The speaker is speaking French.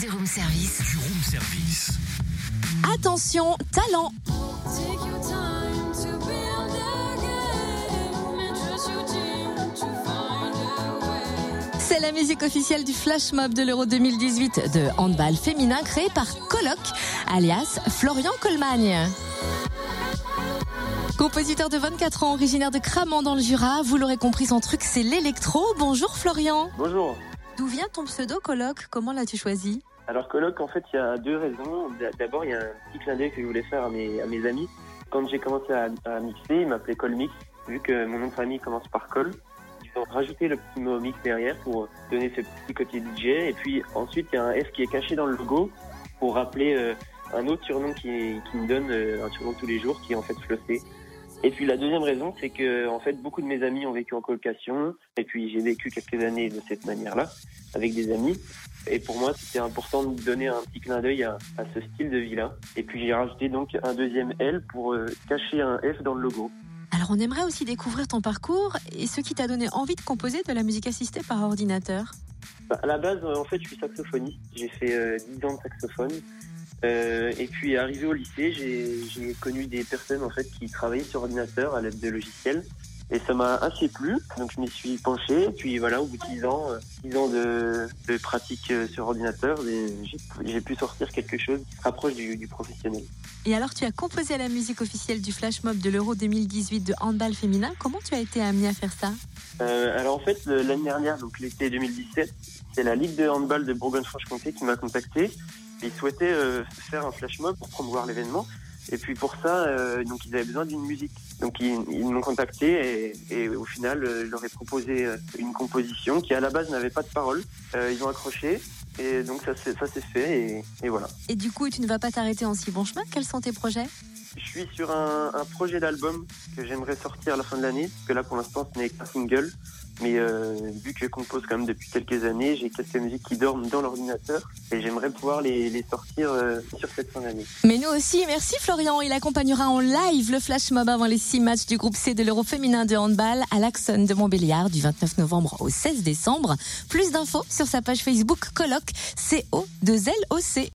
Du room service. du room service. Attention, talent. C'est la musique officielle du flash mob de l'Euro 2018 de handball féminin créé par Coloc, alias Florian Colmagne. Compositeur de 24 ans, originaire de Cramant dans le Jura, vous l'aurez compris, son truc c'est l'électro. Bonjour Florian. Bonjour. D'où vient ton pseudo Coloc Comment l'as-tu choisi? Alors colloque, en fait, il y a deux raisons. D'abord, il y a un petit clin d'œil que je voulais faire à mes, amis. Quand j'ai commencé à, mixer, ils m'appelaient Colmix, vu que mon nom de famille commence par Col. Ils ont rajouté le petit mot mix derrière pour donner ce petit côté DJ. Et puis ensuite, il y a un F qui est caché dans le logo pour rappeler euh, un autre surnom qui, qui me donne euh, un surnom tous les jours, qui est en fait Flossé. Et puis la deuxième raison, c'est que en fait, beaucoup de mes amis ont vécu en colocation. Et puis j'ai vécu quelques années de cette manière-là, avec des amis. Et pour moi, c'était important de donner un petit clin d'œil à, ce style de vie-là. Et puis j'ai rajouté donc un deuxième L pour euh, cacher un F dans le logo. Alors on aimerait aussi découvrir ton parcours et ce qui t'a donné envie de composer de la musique assistée par ordinateur. À la base, euh, en fait, je suis saxophoniste. J'ai fait euh, 10 ans de saxophone. Euh, et puis arrivé au lycée, j'ai connu des personnes en fait qui travaillaient sur ordinateur à l'aide de logiciels. Et ça m'a assez plu, donc je m'y suis penché. Et puis voilà, au bout de 10 ans, euh, 10 ans de, de pratique euh, sur ordinateur, j'ai pu sortir quelque chose qui se rapproche du, du professionnel. Et alors tu as composé la musique officielle du flash mob de l'Euro 2018 de handball féminin. Comment tu as été amené à faire ça? Euh, alors en fait, l'année dernière, donc l'été 2017, c'est la Ligue de handball de Bourgogne-Franche-Comté qui m'a contacté. Ils souhaitaient euh, faire un flash mob pour promouvoir l'événement. Et puis pour ça, euh, donc ils avaient besoin d'une musique. Donc ils, ils m'ont contacté et, et au final, euh, je leur ai proposé euh, une composition qui à la base n'avait pas de parole. Euh, ils ont accroché et donc ça ça s'est fait et, et voilà. Et du coup tu ne vas pas t'arrêter en si bon chemin. Quels sont tes projets? Je suis sur un, un projet d'album que j'aimerais sortir à la fin de l'année, parce que là pour l'instant ce n'est qu'un single. Mais euh, vu que je compose quand même depuis quelques années, j'ai quelques musiques qui dorment dans l'ordinateur et j'aimerais pouvoir les, les sortir euh, sur cette fin d'année. Mais nous aussi, merci Florian. Il accompagnera en live le flash mob avant les six matchs du groupe C de l'Euro féminin de handball à l'Axon de Montbéliard du 29 novembre au 16 décembre. Plus d'infos sur sa page Facebook Coloc CO2LOC.